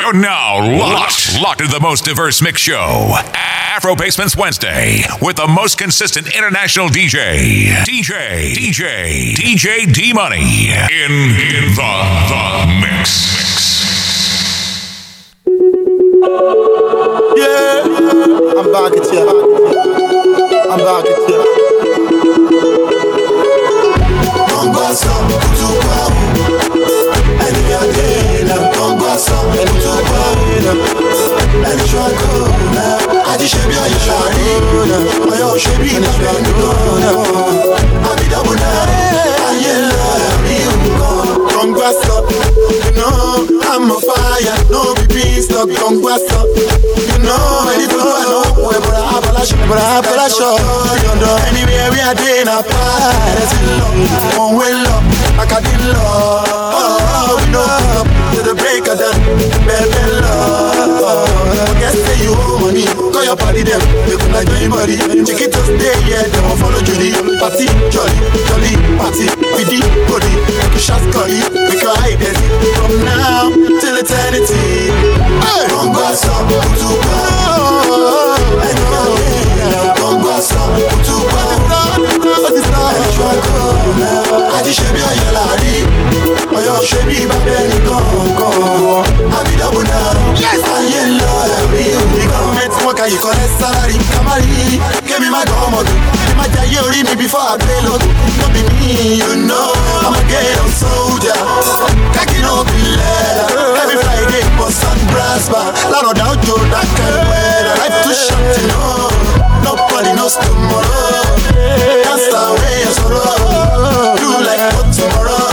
You're now locked, locked into the most diverse mix show, Afro Basements Wednesday, with the most consistent international DJ, DJ, DJ, DJ D Money, in, in the, the mix. Yeah, I'm back at you. I'm back at you. Congosso, Kutukwao. Ẹni àdéhìnà, Congosso, Kutukwao. Ẹni ṣọ́kọ̀ọ́nà, àjíṣebí ayé ṣàrí. Ọyọ́ òṣèbí ìdàgbẹ́ nìkan. Àbídàbọ̀nà, ayé ńlá rí nǹkan. Congosso, you know I'm on fire. No be beast, no Congosso. You know I know, boy, but I a a lash. You know anywhere we are doing a party. Love, one way love, like I did love. Oh, we know up to the dawn, baby love. Guess say you owe money, call your party them, they could like anybody. Check it to stay, yeah, they won't follow Judy. Party, jolly, jolly, party, PD, body, make you shots curry, make your hide it. From now till eternity. Hey, Congosso, Kutuba. I know, yeah, Congosso, Kutuba. Kọ̀ọ̀kan kọ́lẹ́ sálárì kámárì I no be you know I'm a gay every Friday and brass bar kind weather life too short you know nobody knows tomorrow. That's the way I sorrow do like for tomorrow.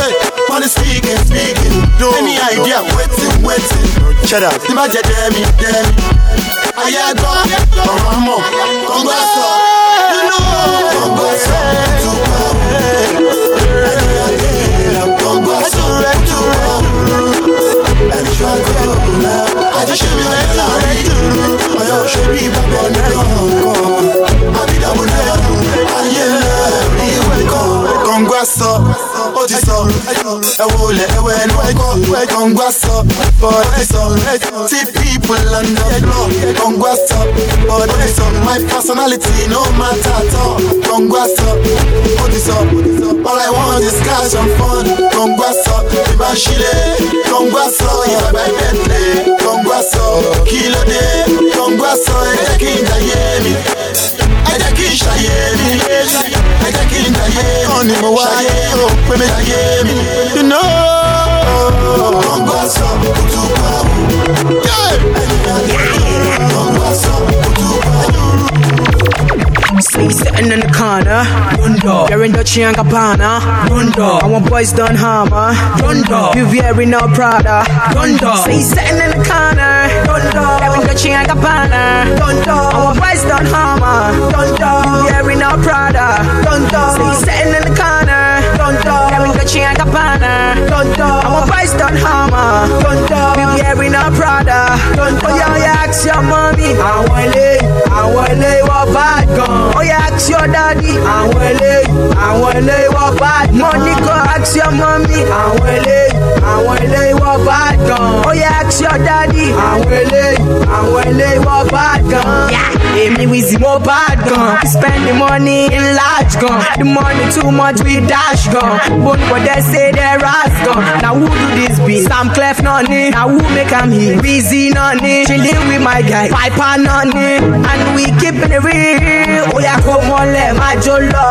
Hey, money speaking speaking. Any idea waiting waiting. Shut up tí bá jẹ dẹ́mi dẹ́mi ayé àgbọ̀ ọ̀rọ̀ àmọ̀ kọ́ngbà sọ you know kọ́ngbà láàrin ọ̀yọ́ òṣèbí bàbá nìkan àbídàbò náà ayé rí wẹ́kọ̀ kọ́ngbà sọ ó ti sọ ẹkọ kọ́ngbà sọ sọ tí people under floor. Kọ́ngbà sọ bọ́ọ̀ ti sọ my personality no matter at all. Kọ́ngbà sọ ó all I want is cash and fun. Kọ́ngbà sọ ìbá ṣílẹ̀ kọ́ngbà sọ ìbá bá bentley. kọ́ngbà sọ kí ló dé ẹ jẹ́ kí n jayé mi ẹ jẹ́ kí n ṣayé mi ẹ jẹ́ kí n jayé mi kàn ní mo wáyé o pé mi jayé mi. You know. kọ́ngbà sọ kutu pa o. ẹni àgbẹ̀ kọ́ngbà sọ kutu pa o. Say sitting in the corner, Rundo. You're in Dolce and Gabbana, Rundo. Our boys done hammer, Rundo. You wearing no Prada, Rundo. Say sitting in the corner, Rundo. You're in Dolce and Gabbana, Rundo. Our boys done hammer, Rundo. You wearing no Prada, Rundo. Say sitting in the corner, Rundo. You're in Dolce and Gabbana, Rundo. Our boys done hammer. You wearing no Prada. Oh yeah, yeah, ask your mommy, it, I want it, what bad gun. Oh, ó yẹ ask your daddy. Àwọn eléyìí àwọn eléyìí wọ́n bad money go ask your mommy. Àwọn eléyìí àwọn eléyìí wọ́n bad gan ó yẹ ask your daddy. Àwọn eléyìí àwọn eléyìí wọ́n bad gan. èmi wizzy mo bad gan spend the money in large gan the money too much we dash gan bone for there say they ras gan na who do this be? Samklef ni na who make hit wizzy náà ni chilling with my guy. Piper ni and we keeping it real. Ó yà kó mọ́lẹ̀ má jó lọ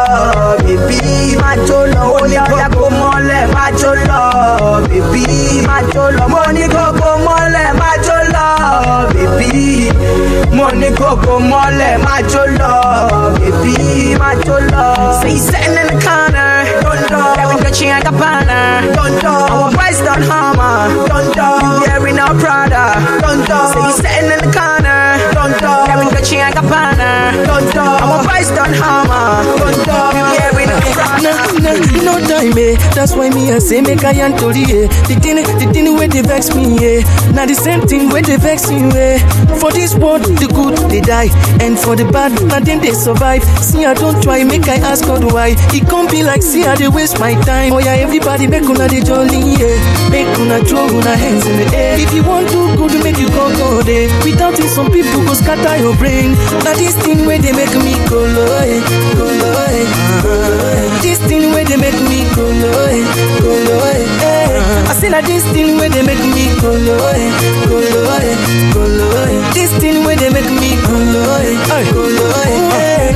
bèbí má jó lọ ó ní ó yà kó mọ́lẹ̀ má jó lọ bèbí má jó lọ mo ní kókó mọ́lẹ̀ má jó lọ bèbí mo ní kókó mọ́lẹ̀ má jó lọ bèbí jó lọ. say sitting in the and Gabbana dondo our boys done hammer. Dondo you wearing no Prada. Dondo say sitting in the corner. Dondo every Gucci and Gabbana dondo our boys done hammer. Dondo you wearing no Prada. No, time, eh. That's why me I say make I and tori, eh. The thing, the thing where they vex me, eh. Now the same thing where they vex you, eh. For this world, the good they die, and for the bad, now then they survive. See I don't try, make I ask God why. It can't be like see I they waste my time. Oh yeah, everybody make una the jolly, yeah. Make una throw una hands in the air. If you want to good, make you go go there. Without it, some people go scatter your brain. Now this thing where they make me go low, eh, go low, eh, go low, eh. This thing where they make me go low, eh, eh, eh. I say that this thing where they make me go low, eh, eh. This thing where they make me low, eh, eh.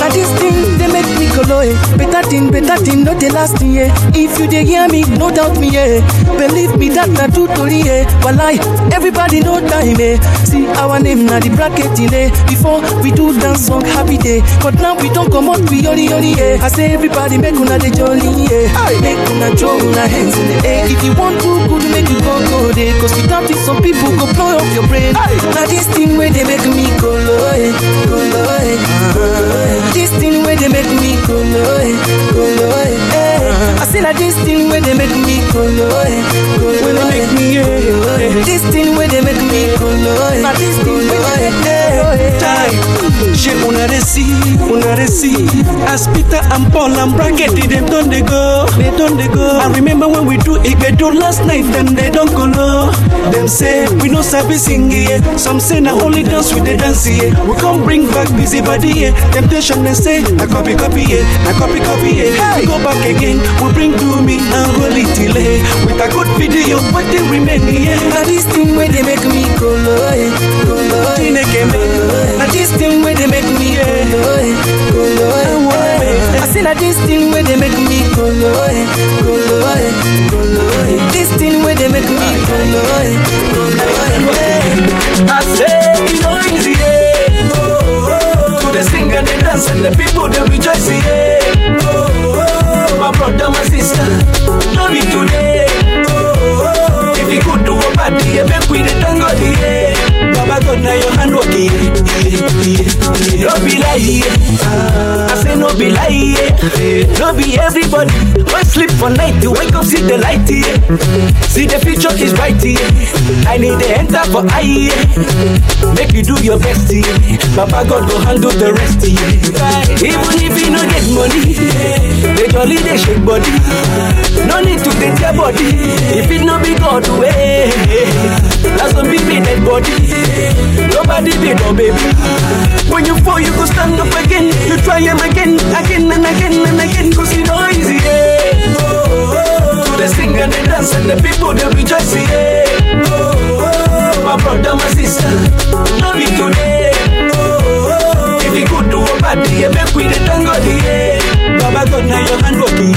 Now this thing they make me go low, eh. Better thing, better thing, not the last thing, yeah. If you dey hear me, no doubt me, yeah. Believe me that na true story, yeah. Walai, everybody know time, eh. See our name na the bracket in eh. Before we do dance song happy day, but now we don't come out we yori yori, yeah. I say everybody make una the jolly, yeah. Make una throw una hands in the air. If you want to good, make you go go there. Cause without it, some people go blow up your brain. Now this thing where they make me go low, eh, go low, eh, go low, eh. This thing where they make me go low, eh, go eh, eh. I say that this thing where they make me go low, go low, When they make me, go low, yeah. This thing where they make me eh, Now this thing where they eh, Die. She una see, una see. As Peter and Paul and Bracket, them don't they go, they don't they go. I remember when we do Igbedo last night, them they don't go. Them say we no sabi sing yeah. Some say na only dance with the dance yeah. We come bring back busy body yeah. Temptation they say na copy copy yeah, na copy copy yeah. We go back again, we bring to me it till eh. With a good video, what they remain yeah. Now this thing where they make me go low, eh, go low, eh, Chineke. Now this thing where they make me go low, eh, go low, eh. I say that this thing where they make me go low, eh, go low, eh, go low, eh. This thing where they make me go low, eh, go low, eh. I say it's no easy, yeah. Oh, oh, to the sing and the dance and the people they rejoice, yeah. Oh, oh, my brother, my sister, no be today. Oh, oh, oh. If you could do a party, yeah, make we the tango, yeah. Baba God, now your hand yeah, yeah. No be lie, yeah. I say no be lie, yeah. No be everybody. Why sleep for night to wake up, see the light, yeah. See the future is bright, yeah. I need the enter for eye, yeah. Make you do your best, yeah. Papa God go handle the rest, yeah. Even if you no get money, they jolly they shake body. No need to take your body. If it no be God way, that's some baby dead body. Nobody be no baby. When you fall, you go stand up again. You try him again, again and again and again. Cause it's no easy, yeah. Oh, oh, oh. They sing and they dance and the people they rejoice, yeah. Oh, oh, oh. my brother, my sister, no be today. Oh, oh, oh, if you could do a party, yeah, make we the tango, yeah. Baba God, now your hand working.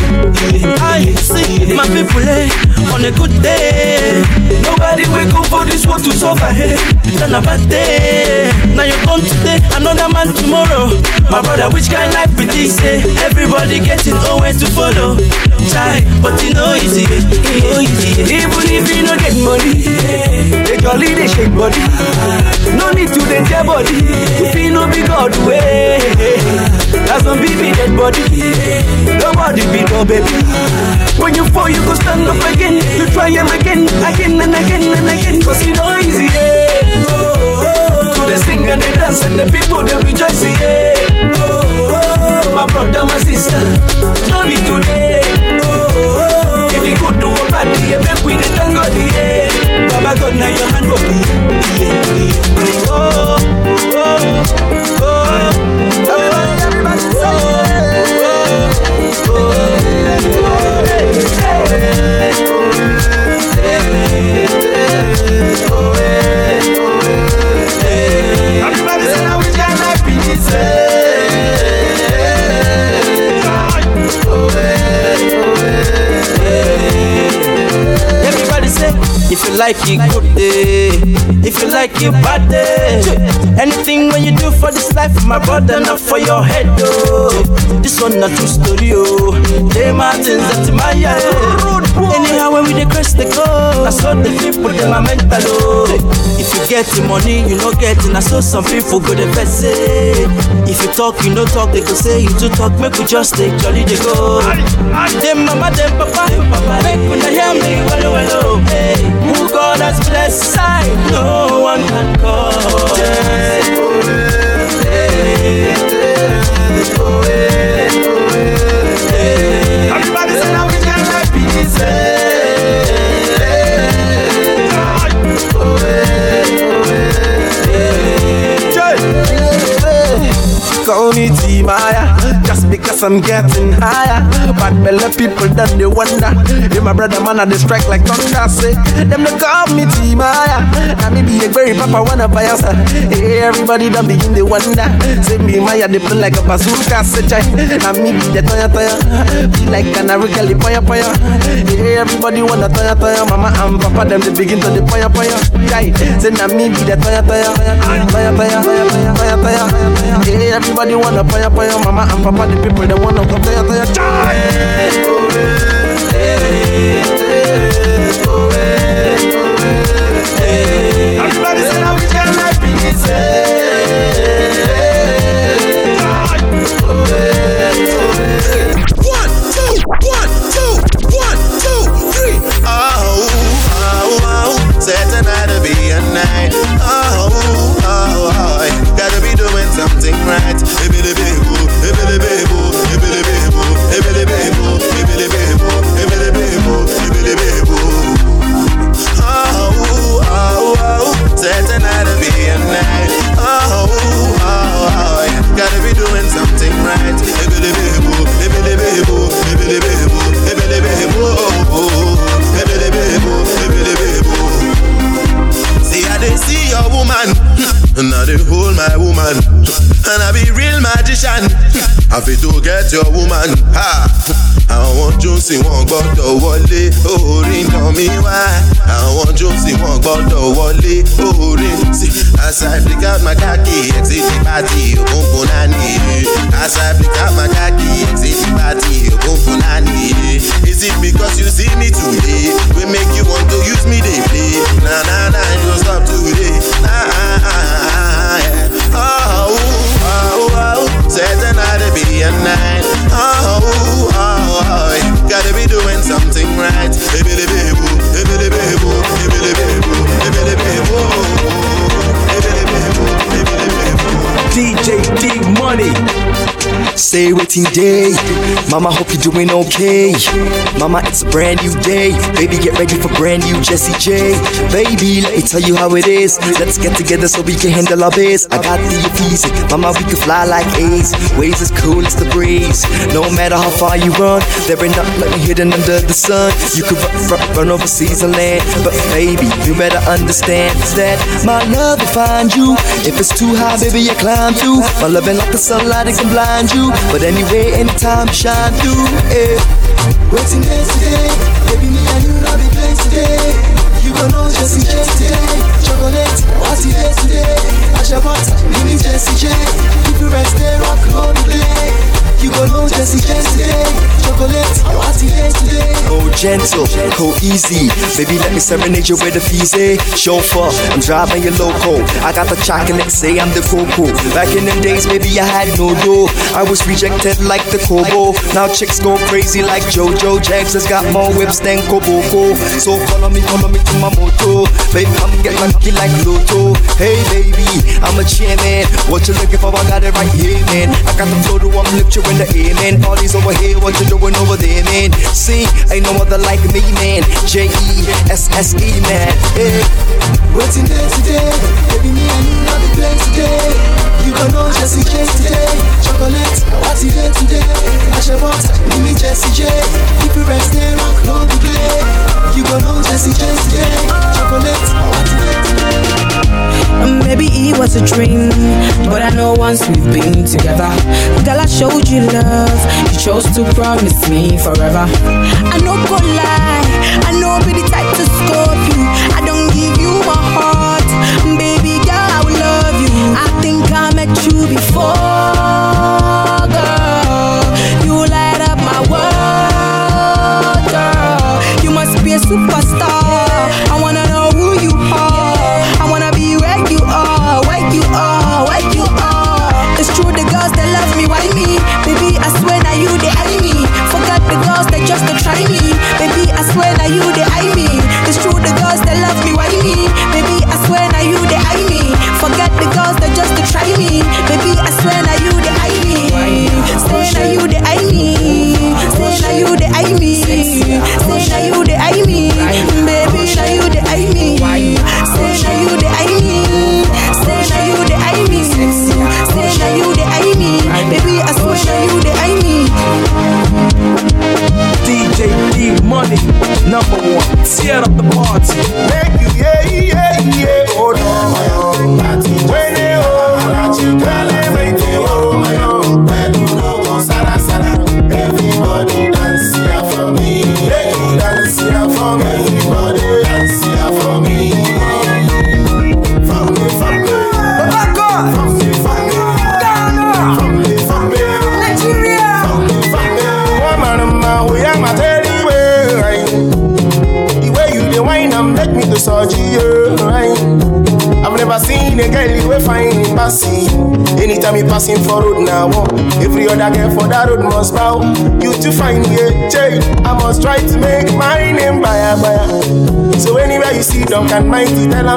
I see my people, eh, on a good day. Nobody wake up for this world to suffer, hey. Then a bad day. Now you come today, another man tomorrow. My brother, which kind life be this, eh? Everybody getting nowhere to follow. Try, but you know easy, eh, you know easy. eh. Even if you don't get money, they jolly, they shake body. No need to danger body. If you know be God way, that's some baby dead body. Nobody be no baby. When you fall, you go stand up again. You try him again, again and again and again. Cause you know easy, yeah. Oh, oh, to the sing and the dance and the people they rejoice, yeah. Oh, oh, my brother, my sister, no be today. Oh, oh, if you could do a party, yeah, make we the tango, yeah. Baba God, now your hand working, yeah, yeah. Oh, oh, oh, oh. Oh, oh, if you like it good day, if you like it bad day. Anything when you do for this life, my brother, not for your head oh. This one not true story oh. J Martins at my Anyhow when we dey cross the code, I saw the people them are mental oh. Get the money, you no get it. I saw some people go the best say. If you talk, you no talk, they go say you too talk. Make we just take jolly they go. Them mama, them papa, make we hear me well, well, hey. Eh. Who God has blessed, side, no one can call. Everybody me Just because I'm getting higher. Bad belly people then they wonder. If my brother man they strike like thunder Say them they call me T-Maya. Now me be a very papa wanna buy us Hey everybody done begin they wonder. Say me Maya they play like a bazooka Say chai. Now me be the toya toya. Be like canary girl poya poya. Hey everybody wanna toya toya. Mama and papa them they begin to the poya poya. Chai. Say now me be the toya toya. Toya toya toya toya toya Hey everybody wanna poya poya. Mama and papa the people they wanna go toya toya Chai Everybody magician. I fit to get your woman. Àwọn jósì wọn gbọ́dọ̀ wọlé orí nà mí wá. Àwọn jósì wọn gbọ́dọ̀ wọlé orí sí. As I flick out my khaki, exit the party, òkùnkùn náà nìyí. As I flick out my khaki, exit the party, òkùnkùn náà nìyí. Is it because you see me today? Say waiting day. Mama, hope you're doing okay. Mama, it's a brand new day. Baby, get ready for brand new Jesse J. Baby, let me tell you how it is. Let's get together so we can handle our biz. I got the easy. Mama, we can fly like A's. Waves as cool as the breeze. No matter how far you run, there ain't nothing hidden under the sun. You could run, run, run overseas and land. But baby, you better understand that my love will find you. If it's too high, baby, you climb through. My love ain't like the sunlight, it can blind you. But anyway, anytime, shine through. Eh. Waiting day today, baby me and you not be playing today. You gon' know Jessie J today. Chocolate, what's it day today? Asha me Jessie J. If you rest there, rock on the play. You gon' know Jessie J today. Chocolate, it day today? Go gentle, go easy. Baby, let me serenade you with a fizzy. Chauffeur, I'm driving your loco. I got the chocolate, say I'm the coco. Back in them days, baby, I had no dough. I was rejected like the Kobo. Now chicks go crazy like JoJo. Jags has got more whips than Koboko. So follow me, follow me to my moto. Baby, come get lucky like Lotto. Hey, baby, I'm a chairman. What you looking for? I got it right here, man. I got the flow to one lift you in the air, man. All these over here, what you doing over there, man? See, ain't no other like me, man. J E S S E, man. Hey. Waiting day today, baby me and you not be playing today. You gon' know Jessie J today. Chocolate, what's in day today? Asha butter, give me Jessie J. If you rest there, rock on the play. You gon' know Jessie J today. Chocolate, what's it day today? Maybe it was a dream, but I know once we've been together. Girl, I showed you love. You chose to promise me forever. I know go lie. I know be the type to scope you. I don't give you my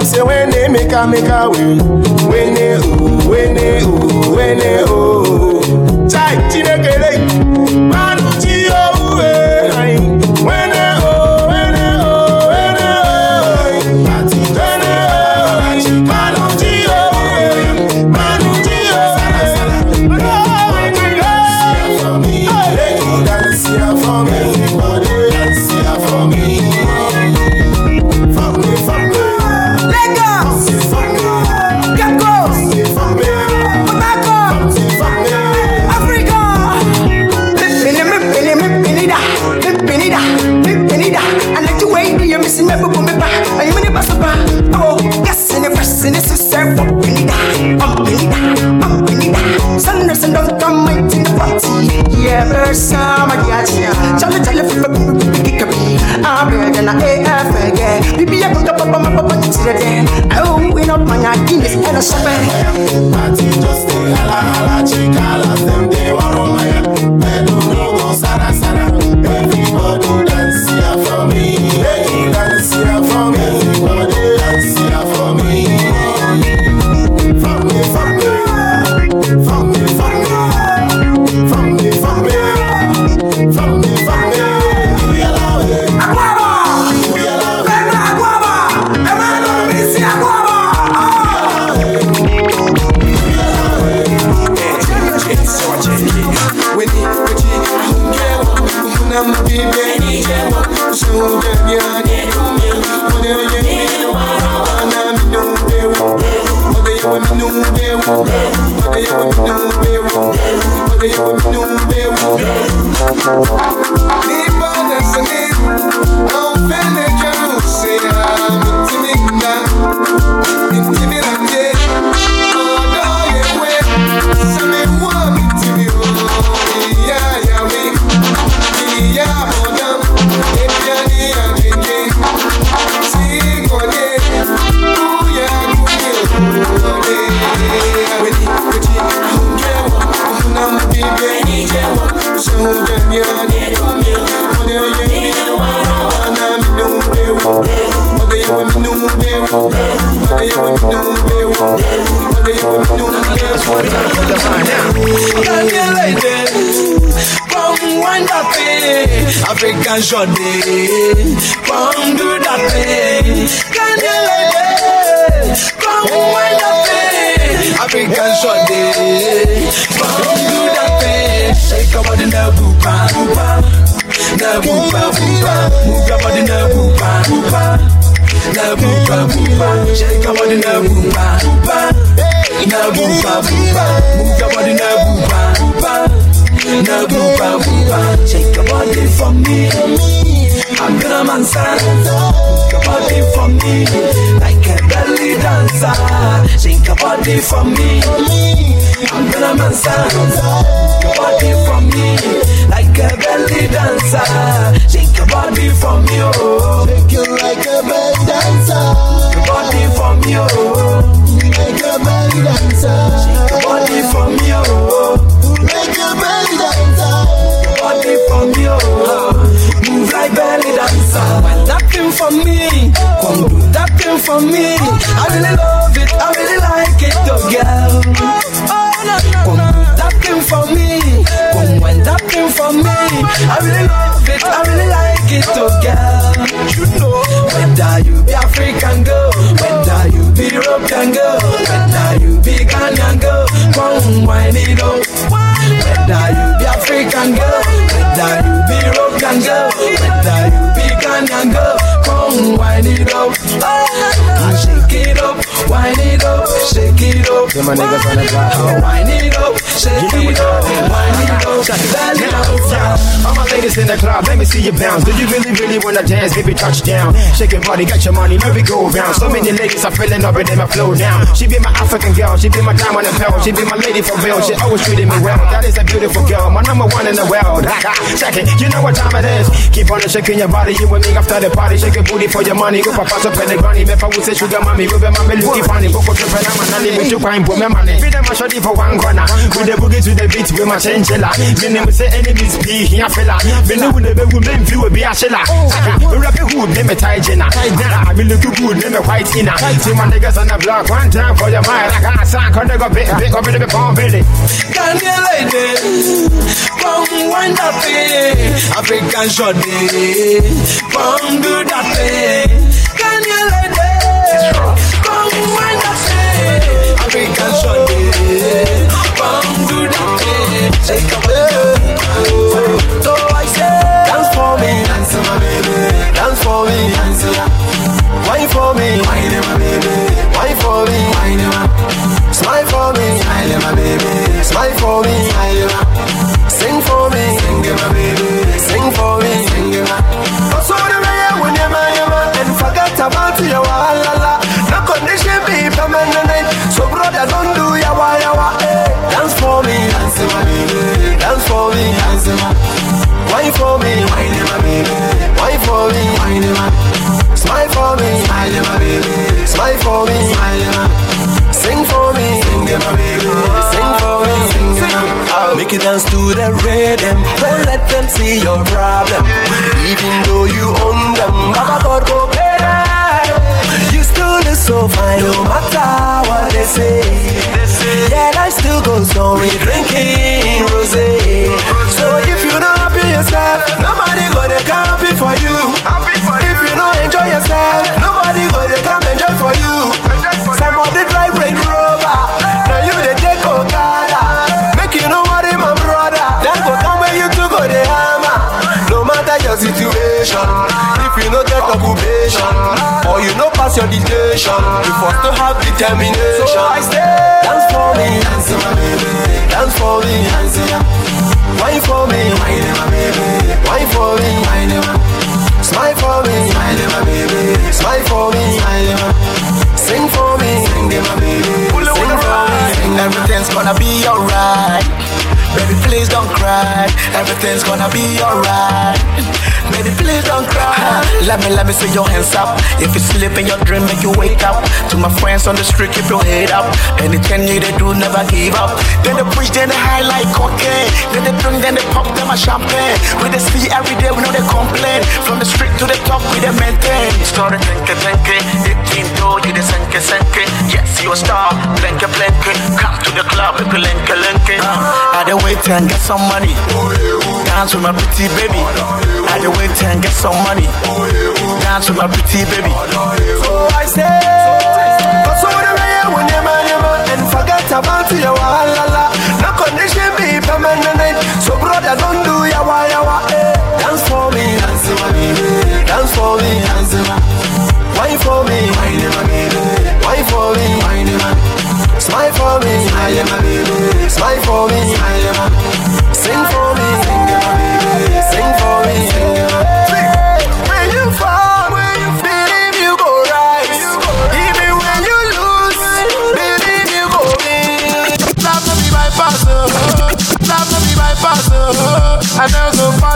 Say when they make a make a way. Missing me, boom, me back. Are you in the bus ba? Oh, yes, the fresh, in the sister, pumping da, pumping da, pumping da. Sanders and don't come right in the party. Yeah, Charlie, Charlie, flip, flip, flip, kick me. I'm better than I ever get. Bibi, on my papa to the day. Oh, we not my Guinness and a champagne. Shorty Come do thing Can you lady Come wind up in African shorty Come do that thing Shake your body now boopa boopa Now boopa boopa Move your body now boopa boopa Now boopa boopa Shake your body now boopa boopa Now boopa boopa Move your body boopa boopa Now boopa boopa Shake your body for me. I'm gonna man Shake your body for me. Like a belly dancer. Shake your body for me. I'm gonna man Shake your body for me. Like a belly dancer. Shake your body for me oh. Make you like a belly dancer. Shake your body for me oh. Make a belly dancer. Shake Your body for me, oh. Belly dancer. Body for me, oh. Move like belly dancer. When that thing for me, come do that thing for me. I really love it, I really like it, oh girl. Come do that thing for me. Come when that thing for me. I really love it, I really like it, oh girl. You know, whether you be African girl, whether you be European girl, whether you be Ghanaian girl, come wind it up. Whether you be African girl, whether you be European girl, whether you be Ghanaian girl, come wind it up. And shake it up, wind it up, shake it up, See my niggas on the block. Wind it up, shake it up, wind it up, belly up. All my ladies in the club, let me see you bounce. Do you really, really wanna dance? Baby, touch down. Shake your body, get your money, merry go round. So many ladies are feeling up and then I flow down. She be my African girl, she be my diamond and pearl, she be my lady for real. She always treated me well. That is a beautiful girl, my number one in the world. Check it, you know what time it is. Keep on shaking your body, you and me after the party. Shake your booty for your money. Go papa so pele granny. Me we say sugar mommy, we be mommy looking funny. Go for trip and I'm a nanny, with you crying for me money. Be them a shoddy for one corner. With the boogie to the beat, with my chinchilla. Me name say enemies be here fella. Me know when the big woman view be a shilla. Rap a hood, name a tie jenna. Nah, me look good, name a white inner. See my niggas on the block, one time for your mind. I can't sound, come go big, big up in the palm belly. Can you lady, come wind up African shorty, come do that thing. Can you come it, African shorty, come do that thing. Up determination. So I say, dance for me, dance my baby, dance for me, dance Wine for me, wine my baby, wine for me, wine Smile for me, smile my baby, smile for me, smile Sing for me, sing my baby, sing for me, Everything's gonna be alright. Baby, please don't cry. Everything's gonna be alright. Baby, please don't cry. Let me, let me see your hands up. If you sleep in your dream, make you wake up. To my friends on the street, keep your head up. Anything you they do, never give up. Then they push, then they high like cocaine. Then they drink, then they pop them a champagne. We they see every day, we know they complain. From the street to the top, we they maintain. Story thinking, thinking. Eighteen do you the senke senke. Yes, you a star. Blenke blenke. Come to the club, make a lenke lenke. Uh, I dey wait and get some money. Dance with my pretty baby. I dey wait and get some money. Dance with my pretty baby. So I say, over the way when you man, you man, and forget about your wahala. No condition be permanent. So brother, don't do ya wa ya wa. eh. Dance for me, dance my baby. Eh. Dance for me, dance my. Wine for me, wine my baby. Eh. Wine for me, wine my. Smile for me, smile my baby. Eh. Smile for me, smile my. Sing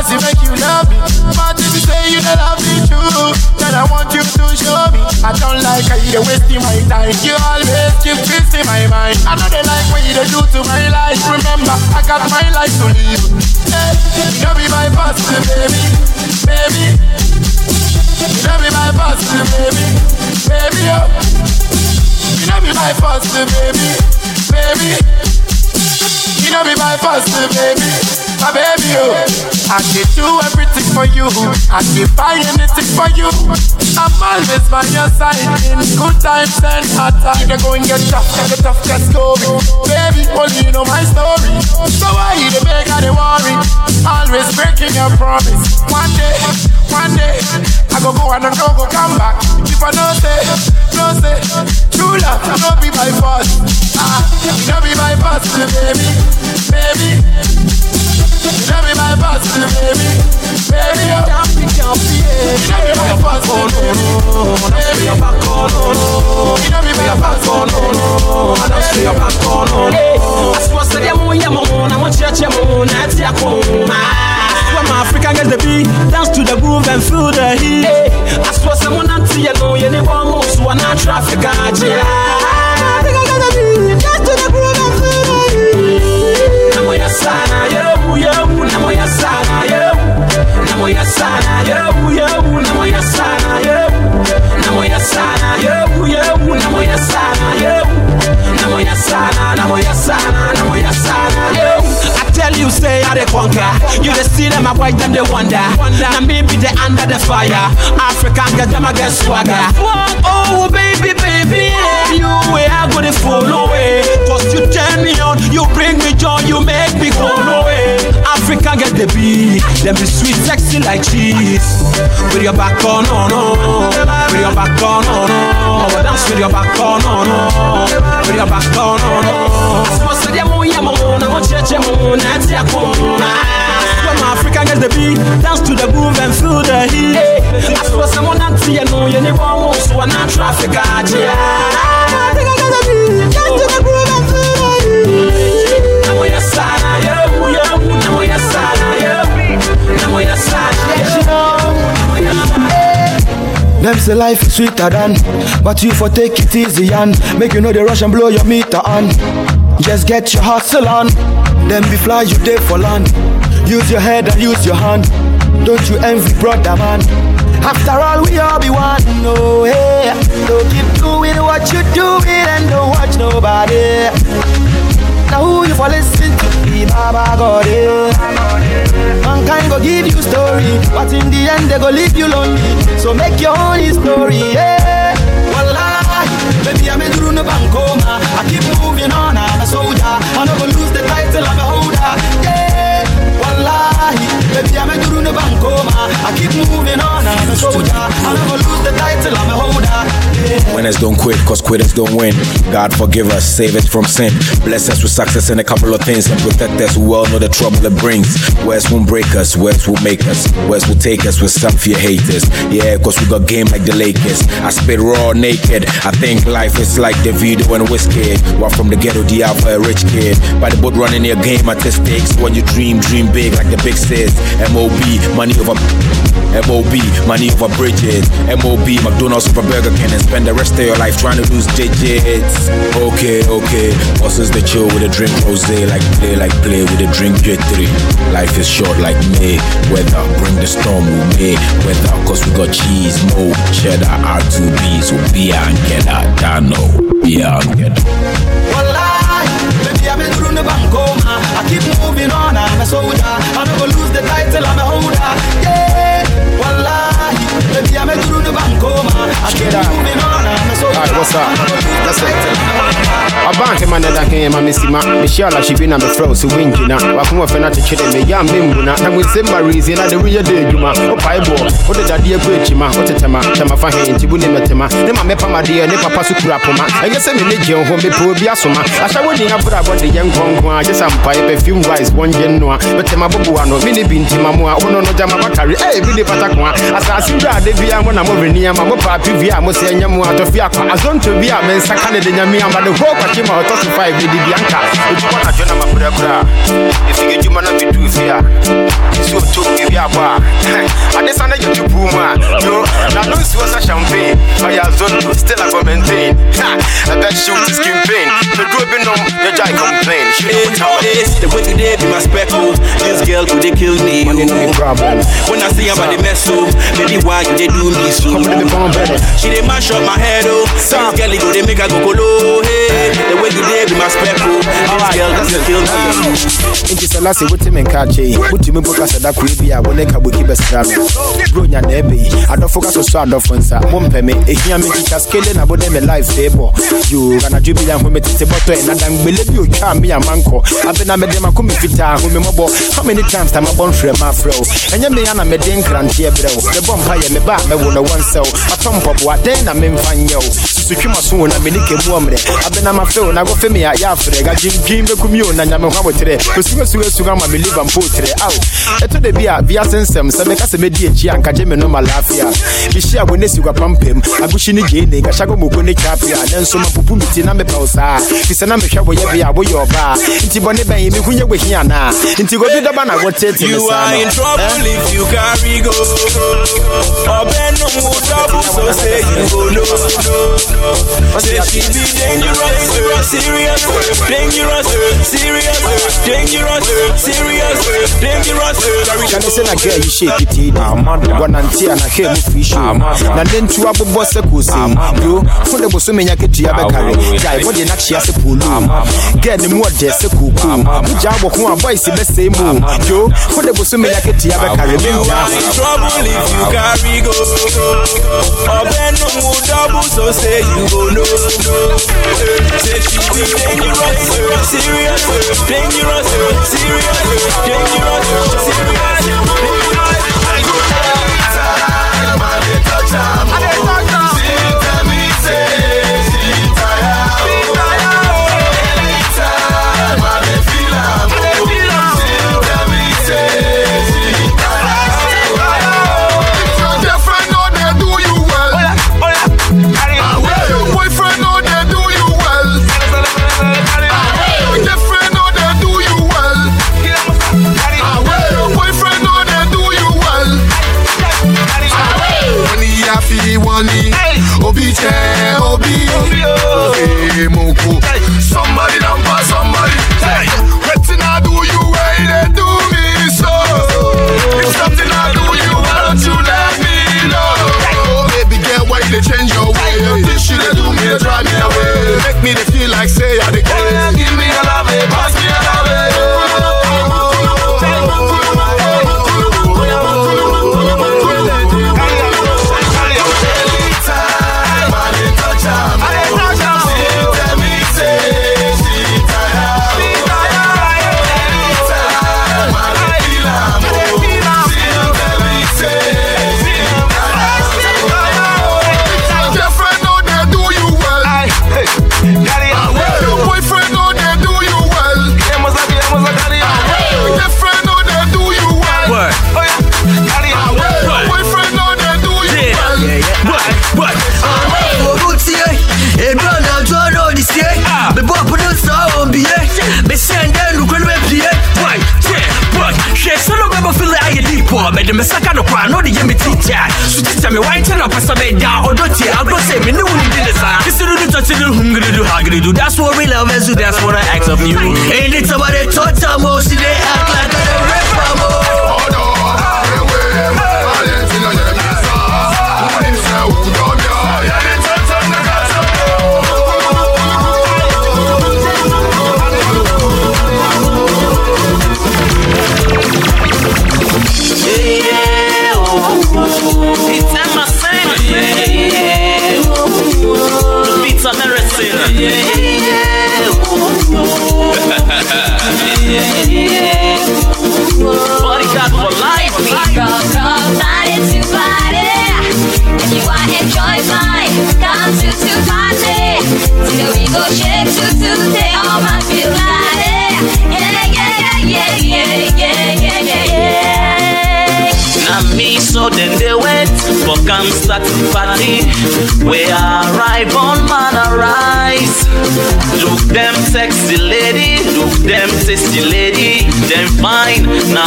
so you make you love me. But if you say you don't love me true, then I want you to show me. I don't like how you wasting my time. You always keep twisting my mind. I know they like what you do to my life. Remember, I got my life to live. Hey, you know be my boss, baby, baby. You know be my boss, baby, baby, oh. You know be my boss, baby, baby. You know be my boss, baby. My baby, oh. I can do everything for you. I can buy anything for you. I'm always by your side in good times and hard times. You can go and get tough, get tough, get going. Baby, only you know my story. So why you the make I the worry? Always breaking your promise. One day, one day, I go go and I go go come back. If I no say, no say, true love, no be by force. Ah, no be by force, baby, baby. Tell me my boss, baby. Baby, be, can't be. Tell me my boss, baby. Baby, your back on, no, no. Tell me my boss, no, no. I don't see your back on, no, no. I that you're more, you're more. I'm a church, you're more. That's your home. When my African gets the beat, dance to the groove and feel the heat. I suppose someone see you know you never move, so I'm not traffic. I think moya tell you say you dey see them I white them they wonder na me be the under the fire. African get them I get swagger. Oh baby baby you way? I go to follow it cause you turn me on you bring me joy you make me go away Africa get the beat. Them be sweet, sexy like cheese. With your back on, no, no. With your back on, no, no. Dance with your back on, no, no. With your back on, no, no. Supposed to be a moon, I'm a church, moon, that's your When Africa get the beat, dance to the groove and feel the heat. I suppose someone not see you know you never want, so I'm not traffic, I think I got the beat, Them say life is sweeter than, but you for take it easy and make you know the rush and blow your meter on. Just get your hustle on, then be fly you day for land. Use your head and use your hand. Don't you envy brother man? After all, we all be one. No, hey, don't keep doing what you doing and don't watch nobody. Now who you for listen to? Be Baba God, yeah. Mankind go give you story, but in the end they go leave you lonely. So make your own story, yeah. Wallahi, baby I'm in the Bankoma. I keep moving on, I'm a soldier. I never lose the title, I'm a baby I'm in the Bankoma. I keep moving on, I'm a soldier. I never lose the title, I'm a holder. Winners don't quit, cause quitters don't win. God forgive us, save us from sin. Bless us with success in a couple of things and protect us. We all know the trouble it brings. Words won't break us, words will make us. Words will take us with some fear haters. Yeah, cause we got game like the Lakers. I spit raw naked. I think life is like the video and whiskey. While from the ghetto, the for a rich kid. By the boat running your game at the stakes. When you dream, dream big like the big says. MOB, money over MOB, money over bridges. MOB, McDonald's over Burger King and spend the rest of your life trying to lose digits. Okay, okay. Bosses the chill with a drink rose, like play, like play with a drink J3. Life is short like May. Weather, bring the storm with me. Weather, cause we got cheese, mo, cheddar, R2B, so beer and get that, Dano, beer and get that. That's it. Abanke man da kan ma mesima me shala shi bi na me fro so winjina wa kuma fe na techede me ya membu na na mwese marizi na de wiye de adwuma o pai bo o de dade e ku echima o tetema tema fa hen tibu ne metema ne ma me pama de ne papa su kura poma enye se me ne je ho me po bi asoma asha woni na bra bo de yen konkon a jesa mpa e perfume rice won je no a metema bobo ano mi ne bi ntima mo a ono no jama bakare eh bi ne pata ko a asasi bra de bi a mo na mo reni ama mo pa pi vi a mo se nya mo atofi akwa azonto bi a me nsaka ne de nyame ama de chima ɔtɔ so five de bianca. Ojuma na dwona ma kurakura ɛfige dwuma na medu fie a nsuo to ebi abɔ a ade sa na yɛ tupu mu a yo na no nsuo sa champagne. Ɔyɛ azondo still I go maintain. Ɛbɛ shoot is skin pain. Medu ebi nom yɛgya I complain. The way today be my speckle This girl could they kill me Money oh. no be problem. When I see about the mess so Baby why you they do me so? Come to the She they mash up my head oh. This girl go they make her go colo Hey The way today be my speckle oh. This girl, that's the kill me. nti sɛ lase woteme nka akyɛ yi wotumi mpo ka sɛ da koro bi a wo ne ka boki bɛsra me bro nya na ɛbɛ yi adɔfo ka sosɔ adɔfo nsa mompɛ me. Ɛhia me nkitwa skele na bode me life febɔ yo anadwo bi yɛ ho metete bɔtɔ na dangbele bi otwaa me amankɔ abena mede mako me fitaa ho me mmɔbɔ how many times ta mabɔ mfrɛ ma afrɛ wo ɛnyɛ me a na mede nkranteɛ brɛ wo mebɔ mpa yɛ meba a mɛwo no wɔ nsɛ wo matɔ mpɔboa dɛn na memfa nyɛ wo susutwe ma so wo na mene kɛmu ɔmmerɛ abena mafɛ wo na gɔfɛ me a yɛ afrɛ gadwendwen bɛkum yo na nyame ho aboterɛ kosugasugasuga ama me liva mpo terɛ ao ɛtɔ da bi a wiase nsɛm sɛ meka sɛ mɛdi akyi a nkagye me no ma laafia mehyia wo ne si kwapampam agohye ne gyee ne nkahyɛ moko ne kyapia ne nso mapupu me ti na mepɛ wo saa fi sɛ na mehwɛ woyɛ bia woyɛ ɔbaa nti bɔne bɛn mehu nyɛ wahia anaa nti gobi dɔba na wotete me saa are in trouble if you carry go. Obeno mu double so say you go no no. Say she be dangerous, serious, dangerous, serious, dangerous, serious, dangerous. Kane sɛ na girl yi shake it yi ah, wɔnante ah, a na hwɛ mu firi show na ne ntu abobɔ sɛ kosei bro fo de boso menya ketua bɛkare gyae wode na kyea sɛ polo girl ne mu ɔdɛ sɛ koko wogyaa wɔ ho a boys bɛsɛe mu yo fo de boso menya ketua bɛkare You are in trouble if you carry go. Obeno mu double so say you go no no. Say she be dangerous, serious, dangerous, serious, dangerous, obi. Hey, mede me oh, saka no koraa na ɔde yɛ me titia ah. so titia me wankyɛ na ɔpɛ sɛ meda ɔdɔ tie agorɔ sɛ me ne wo ne di ne saa kisirudu tɔtidu humgiridu hagiridu that's what we love and so that's what I ask of you. Anytime I dey touch am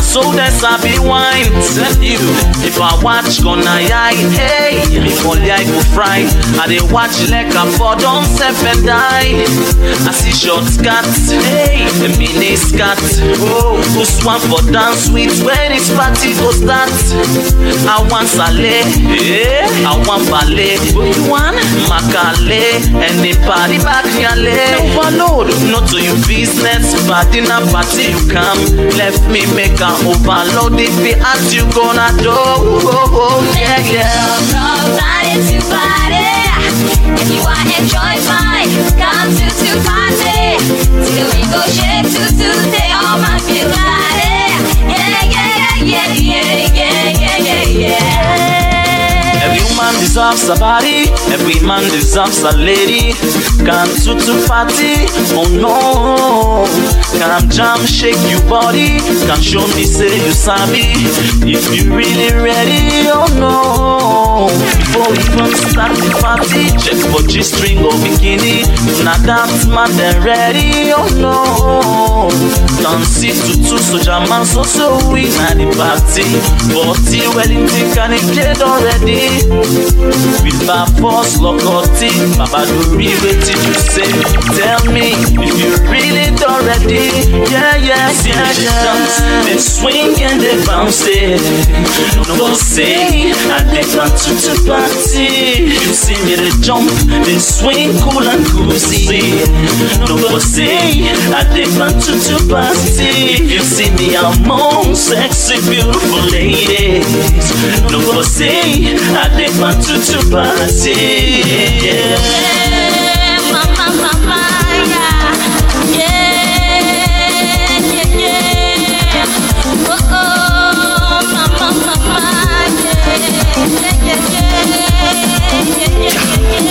so them sabi wine. Tell you, if I watch gonna yine, hey, only I go fry. I dey watch like a for don't step and die. I see short skirts, hey, the mini skirt. Oh, who's one for dance with when it's party go start. I want sale, eh? I want ballet. What you want? Makale, any party back yale. Overload, not to your business. Party na party you come. Left me make a overload. If they ask you gonna do, oh, yeah, yeah. Party to party. If you want enjoy fine, come to to party. Till we go shake to to stay on my feel. Yeah, yeah, yeah, yeah, yeah, yeah, yeah, yeah. Every man deserves a body, every man deserves a lady. To to party, oh no. Come jam, shake your body. Come show me say you sabi. If you really ready, oh no. Before we even start the party, check for G string or bikini. Now that man then ready, oh no. Come see tutu so jaman so so we na the party. Party Wellington can it get already. With my force lokoti, Baba Dori wetin you say? Tell me if you really done ready. Yeah, yeah, See yeah, yeah. dance, they swing and they bounce it. No say I dey to to party. You see me jump, they swing cool and cozy. No say I dey plan to to party. You see me among sexy beautiful ladies, no say I dey plan to to party. Yeah.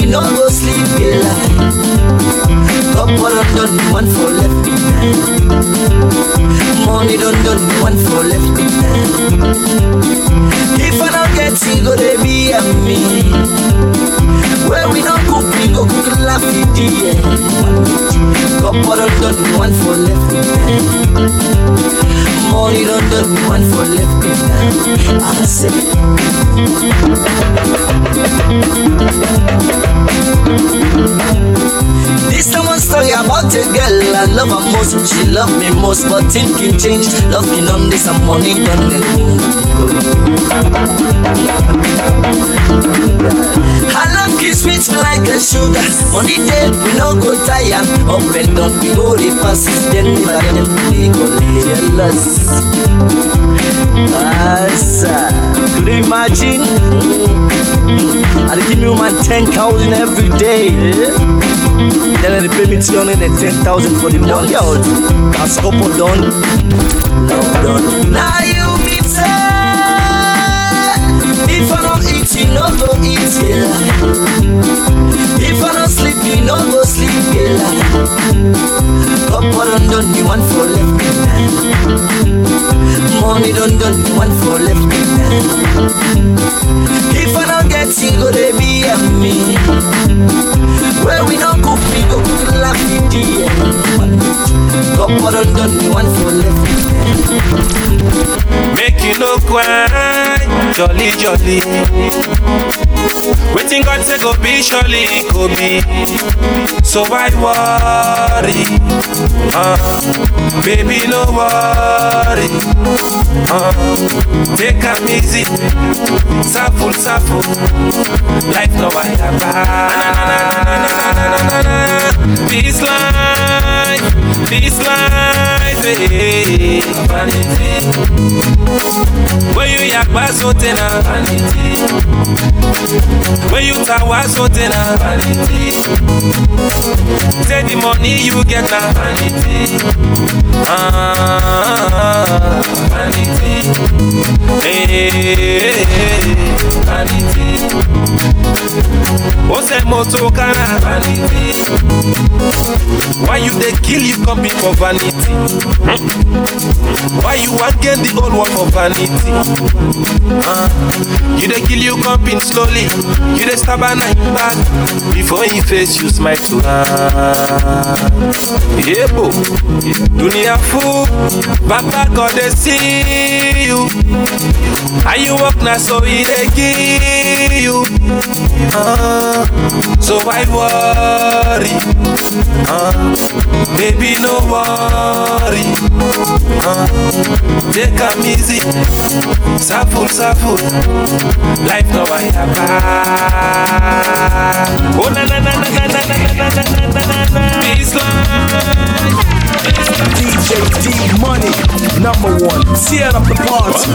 you no go sleep, yeah. Couple done done, one for left behind. Money done done, one for left behind. If I don't get it, go they be a me. Where we don't cook, we go cook laugh it, yeah. Couple done done, one for left behind. Money done done, one for left behind. I say. This time one story about a girl I love her most. She love me most, but thinking change. Love me on this and money done the Her love kiss sweet like a sugar. Money dead, we no go tire. Up and down, we go the. Then we them we go jealous. Asa, could you imagine? Mm-hmm. I dey give me man ten thousand every day. Then they pay me three hundred and ten thousand for the month. Yo, that's. Love done. Now you you no go eat, yeah. If I don't sleep, you no go sleep, yeah. Couple done done, you one for left behind. Money done done, you one for left behind. If I don't get it, go they be a me. Where we don't cook, we go cook laugh it, yeah. Couple done you one for left. Make you no cry, jolly jolly. Waiting God say go be surely it go be. So why worry? Uh, baby no worry. Uh, take am easy, suffer suffer. Life no wire Peace life, peace life. Hey. When you yakba na vanity. When you tawa sote na vanity. Say the money you get na vanity. Ah, vanity. Hey, vanity. Ose moto kana vanity. Why you dey kill you company for vanity? Why you want get the old one for vanity? Uh, you dey kill you comping slowly. You dey stab and nine back. Before he face you smile to her. Yebo, dunia fool. Baba God dey see you. How you walk now so he dey give you. Uh, so why worry? Uh, baby no worry. Uh, take am easy. Saful, saful. Life no I Oh na na na na na na na na na na. DJ D Money, number one. Tear up the party.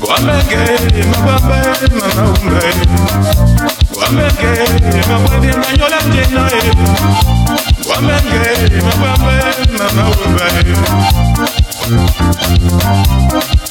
Wamenge, mabambe, mamaumbe. Wamenge, mabwadi manyola njena e. Wamenge, mabambe, mamaumbe. Wamenge,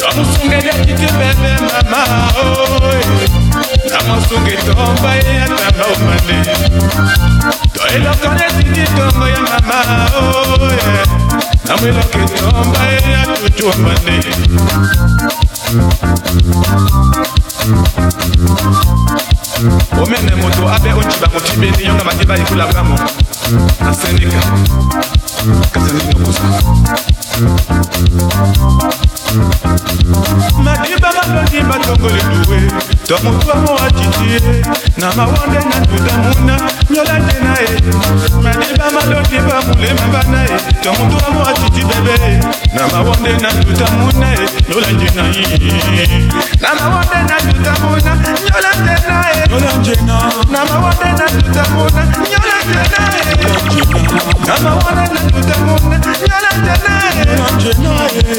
tomusungeliaki tibebe mama, oy. Na mosungi tomba eyata nomane to eloko netiki tongo ya mama, oy. Na mwiloki tomba eyatutuambane omene moto abe onjiba motibeni yonga maki bayikulakamu na senika Magriba balongi batongoli eh. na mawande na na ye malongi bamulema bana ye bebe eh. na mawande na ye na ye na mawande na na ye na na mawande na na ye eh. na mawande na na ye na ye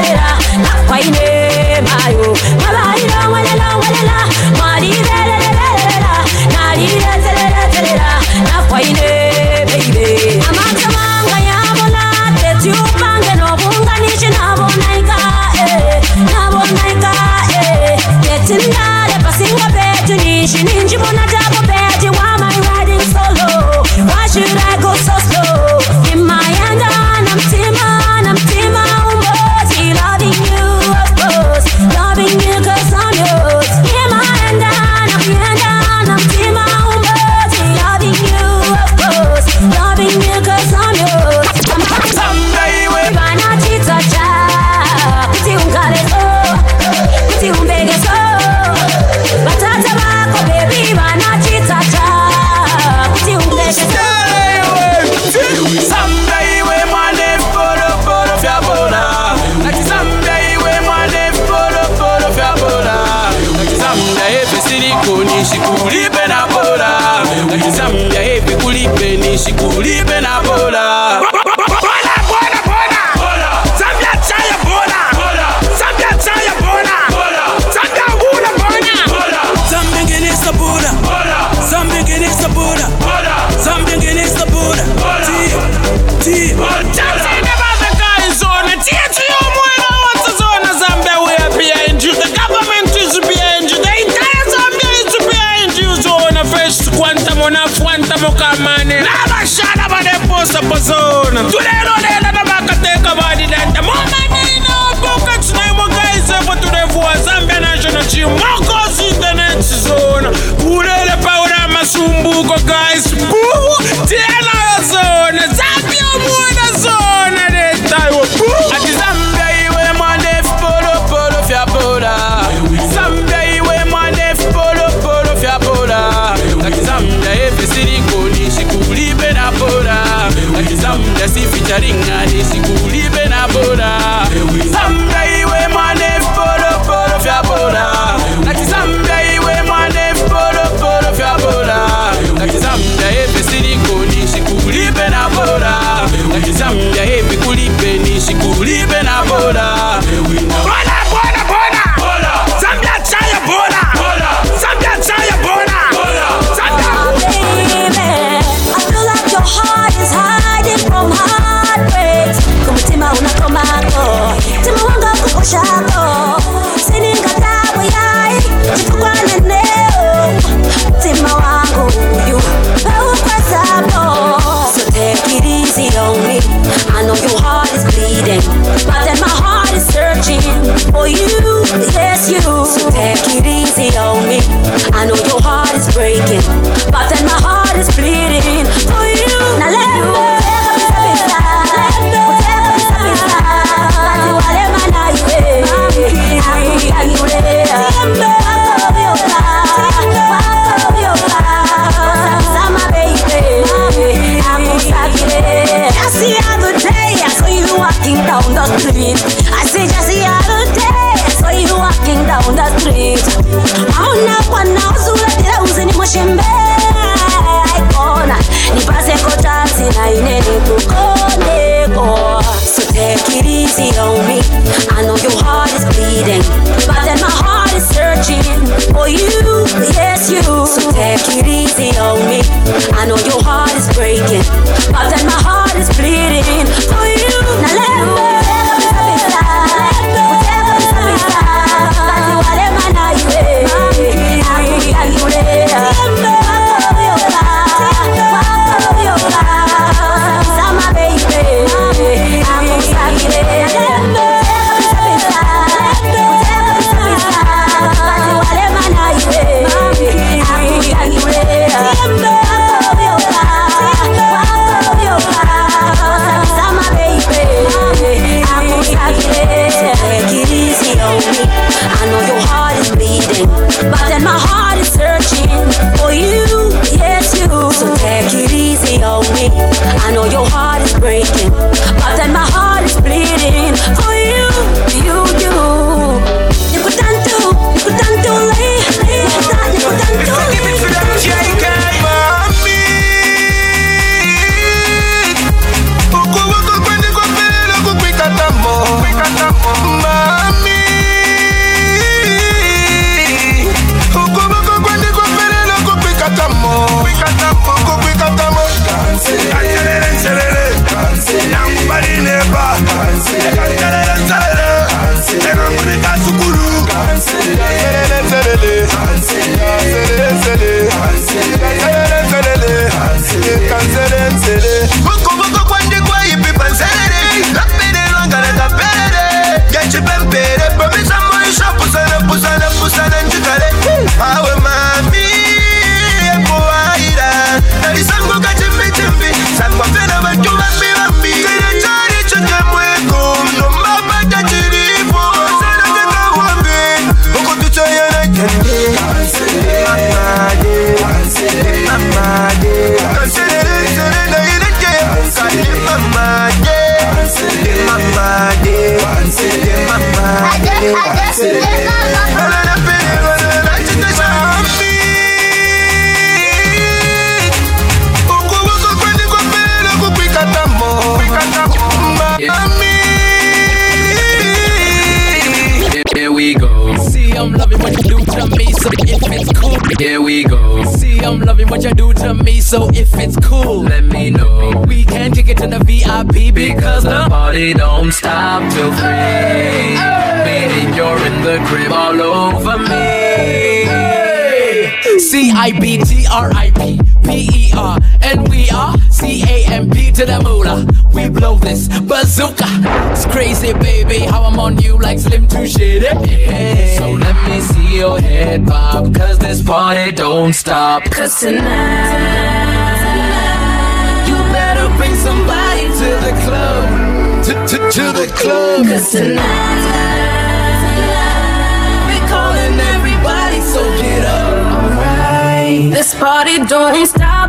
Vera, la Paine, Mayo, Mabaira, Walela, Walela, Mari, Vera, Vera, Nari, Vera, Vera, la Paine, baby. Amanda Manga, Yabona, that you bang and Obunga, Nishina, Bonaika, eh, Nabonaika, eh, Getting that, a passing a bed to Nishin, So if it's cool, let me know. We can kick it to the VIP because the party don't stop till three. Hey, hey. Baby, you're in the crib all over me. C I B T R I P. P-E-R, and we are C-A-M-P to the moolah. We blow this bazooka. It's crazy, baby, how I'm on you like Slim to shit. Hey, so let me see your head bob, cause this party don't stop. Cause tonight. tonight somebody to the club. To, to, to the club. Cause tonight, we're calling everybody, so get up. Alright. This party don't stop.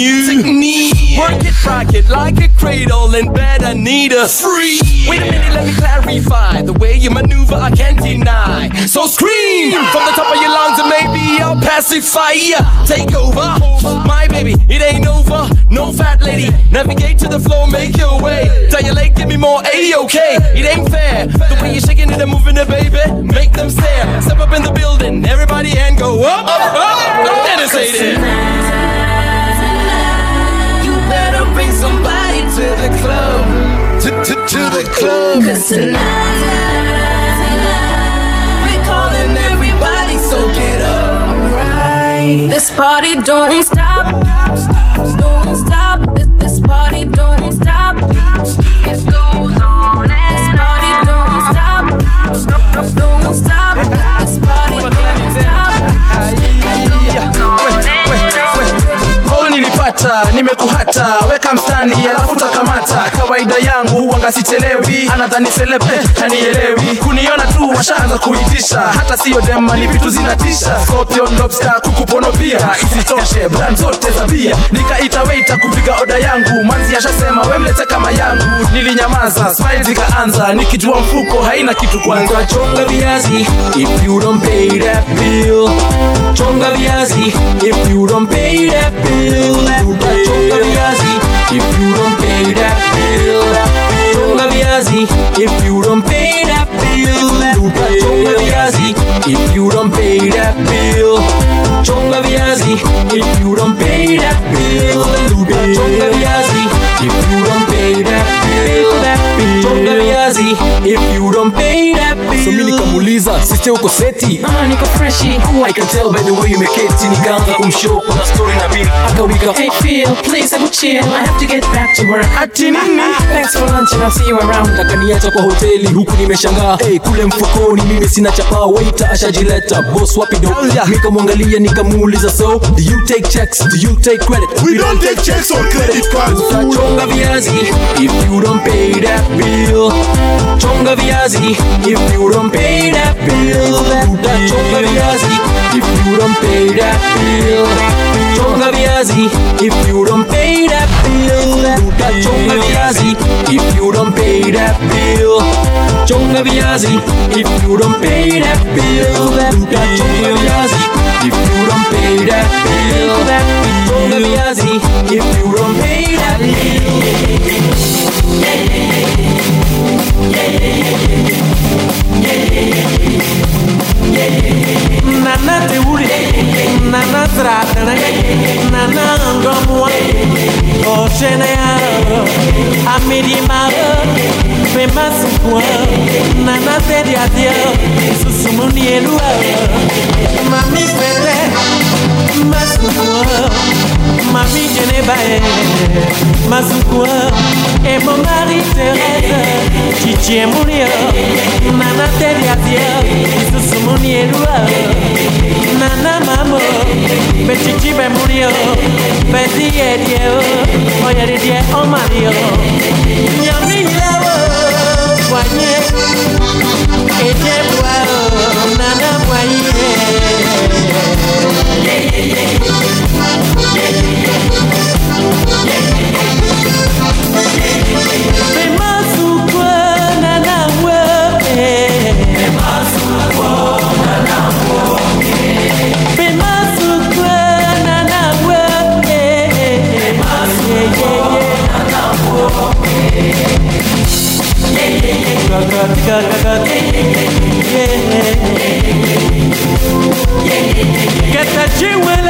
Work it, rock it like a cradle in bed. I need a free. Wait a minute, let me clarify. The way you maneuver, I can't deny. So scream from the top of your lungs and maybe I'll pacify ya. Take over, my baby. It ain't over. No fat lady. Navigate to the floor, make your way. Tell your leg, give me more A-OK. It ain't fair. The way you're shaking it and moving it, baby. Make them stare. Step up in the building, everybody and go up, up, up. Don't hesitate to the club. To, to, to the club. Cause tonight, we're calling everybody, so get up. Alright. This party don't stop. Don't stop. This, this party don't stop. It goes on and This party don't stop. Don't stop. Nilipata nimekuhata. Weka mstani alafu takamata kawaida yangu wanga sichelewi. Anadhani selepe hanielewi. Kuniona tu washaanza kuitisha. Hata siyo dema ni vitu zinatisha. Scorpion lobster isitoshe brand zote za bia. Kupiga oda yangu. Manzi ashasema wemlete kama yangu. Nilinyamaza smile zikaanza. Nikijua mfuko haina kitu kwanza. Viazi if you don't pay that bill. Chonga viazi if you don't pay that bill chonga viazi if you don't pay that bill. Chonga viazi if you don't pay that bill. Chonga viazi if you don't pay that bill. Chonga viazi if you don't pay that bill. Chonga viazi if you don't pay that bill chonga viazi if you don't pay that bill. So mi nikamuuliza siste uko seti? Ah, niko freshi. I can tell by the way umeketi nikaanza kumshow kuna story na bili akawika. Hey Phil, please have chill. I have to get back to work. ati nini? Thanks for lunch and I'll see you around. akaniacha kwa hoteli huku nimeshangaa. Hey, kule mfukoni mimi sina chapa waita ashajileta boss wapi do nikamwangalia nikamuuliza so do you take checks? Do you take credit? We don't take checks or credit cards. chonga viazi if you don't pay that bill. Chonga viazi if you don't pay that bill chonga viazi if you don't pay that bill chonga viazi if you don't pay that bill. Chonga viazi if you don't pay that bill. Chonga viazi if you don't pay that bill. Chonga viazi if you don't pay that bill. Chonga viazi if you don't pay that bill Nana te wuri, nana tratana, nana ngomwa, o shenearo, amidi maro, fema sukwa, nana te dia dia, susumu nielua, mami fete, Masukua, mamie Genebae, Masukua, et mon mari Thérèse, Titi Mounio, Nana Teriadia, Susumunieloua, Nana Mamo, Petiti Bemunio, Petit Edio, Oyaridia Omario, Yamilao, Poignet, et Dieu, Get that you will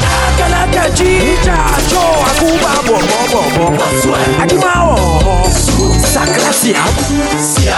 Akajija jo akuba bo bo bo bo Akima o Sakra siya Siya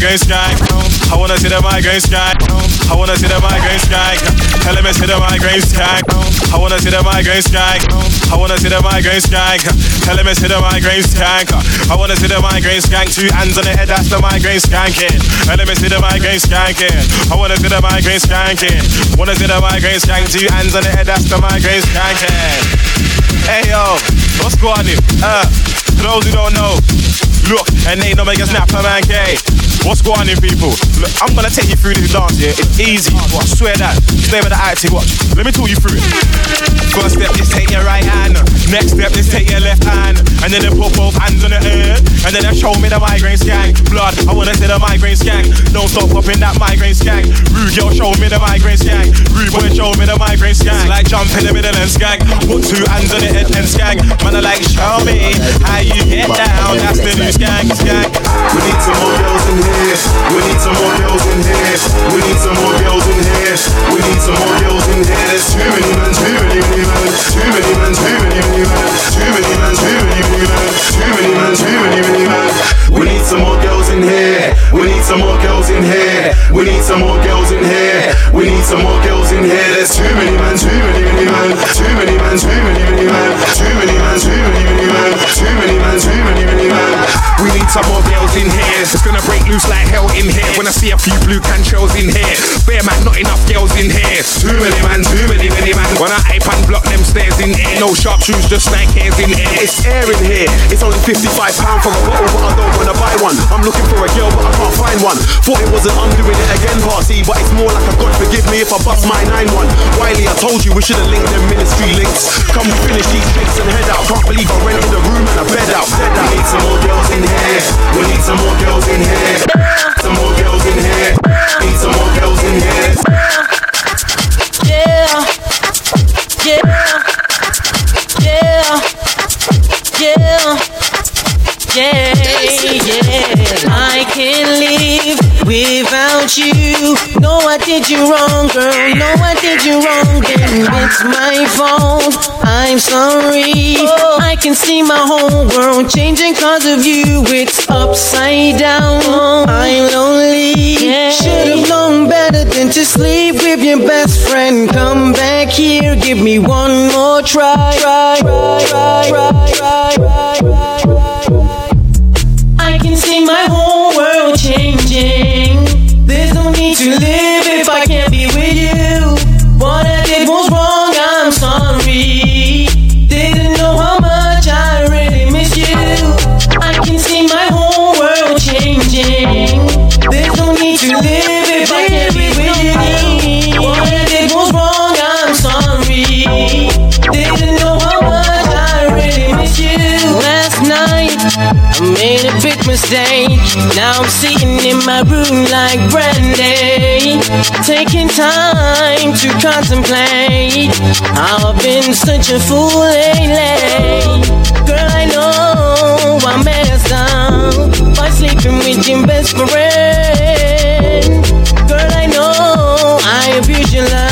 see migraine skank. I wanna see the migraine skank. I wanna see the migraine skank. Tell him to the migraine skank. I wanna see the migraine skank. I wanna see the migraine skank. Tell him to the migraine skank. I wanna see the migraine skank. Two hands on the head, that's the migraine skanking. Tell him to the migraine skanking. I wanna see the migraine skanking. Wanna see the migraine skank. Two hands on the head, that's the migraine skanking. Hey yo, what's going on? Uh, for those who don't know, look, and ain't no make a snap a man gay. What's going on, people? Look, I'm gonna take you through this dance here. It's easy. I swear that. Stay with the acting. Watch. Let me talk you through it. First step, just take your right hand. Next step, just take your left hand. And then they put both hands on the air. And then they show me the migraine skank. Blood, I wanna see the migraine skank. Don't stop popping that migraine skank. Rude girl, show me the migraine skank. Rude boy, show me the migraine skank. Like jump in the middle and skank. Put two hands on the head and skank. Man, I like, show me how you get down. That's the new skank, skank. We need some more girls in here. We need some more girls in here. We need some more girls in here. We need some more girls in here. There's too many men, too many, men. Too many men, too many, men. Too many men, too many, men. Too many men, too many, men. We need some more girls in here. We need some more girls in here. We need some more girls in here. We need some more girls in here. There's too many men, too many, men. Too many men, too many, men. Too many men, too many, men. Too many men, too many men. We need some more girls in here. It's gonna break loose like hell in here. When I see a few blue can shells in here. Bare man, not enough girls in here. Too many man, too many, many man. When I ape and block them stairs in here. No sharp shoes, just like hairs in here. It's air in here. It's only 55 pound for a bottle, but I don't wanna buy one. I'm looking for a girl, but I can't find one. Thought it was an I'm doing it again party, but it's more like a God forgive me if I bust my 9-1. Wiley, I told you we should've linked them ministry links. Come finish these drinks and head out. Can't believe I rented a room and a bed out. Bed out. We need some more girls in here. We need some more girls in here. Some more girls in here. Need some more girls in here. Yeah, yeah, yeah, yeah. I can't live without you. No, I did you wrong, girl. No, I did you wrong. Then it's my fault. I'm sorry. I can see my whole world changing cause of you. It's upside down. I'm lonely. Should have known better than to sleep with your best friend. Come back here, give me one more try. Try, try, try, try, try, try, try, try. Need to live if I can't be with you. What I did was wrong, mistake. Now I'm sitting in my room like Brandy, taking time to contemplate. I've been such a fool lately. Girl, I know I messed up by sleeping with your best friend. Girl, I know I abuse your love,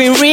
about everything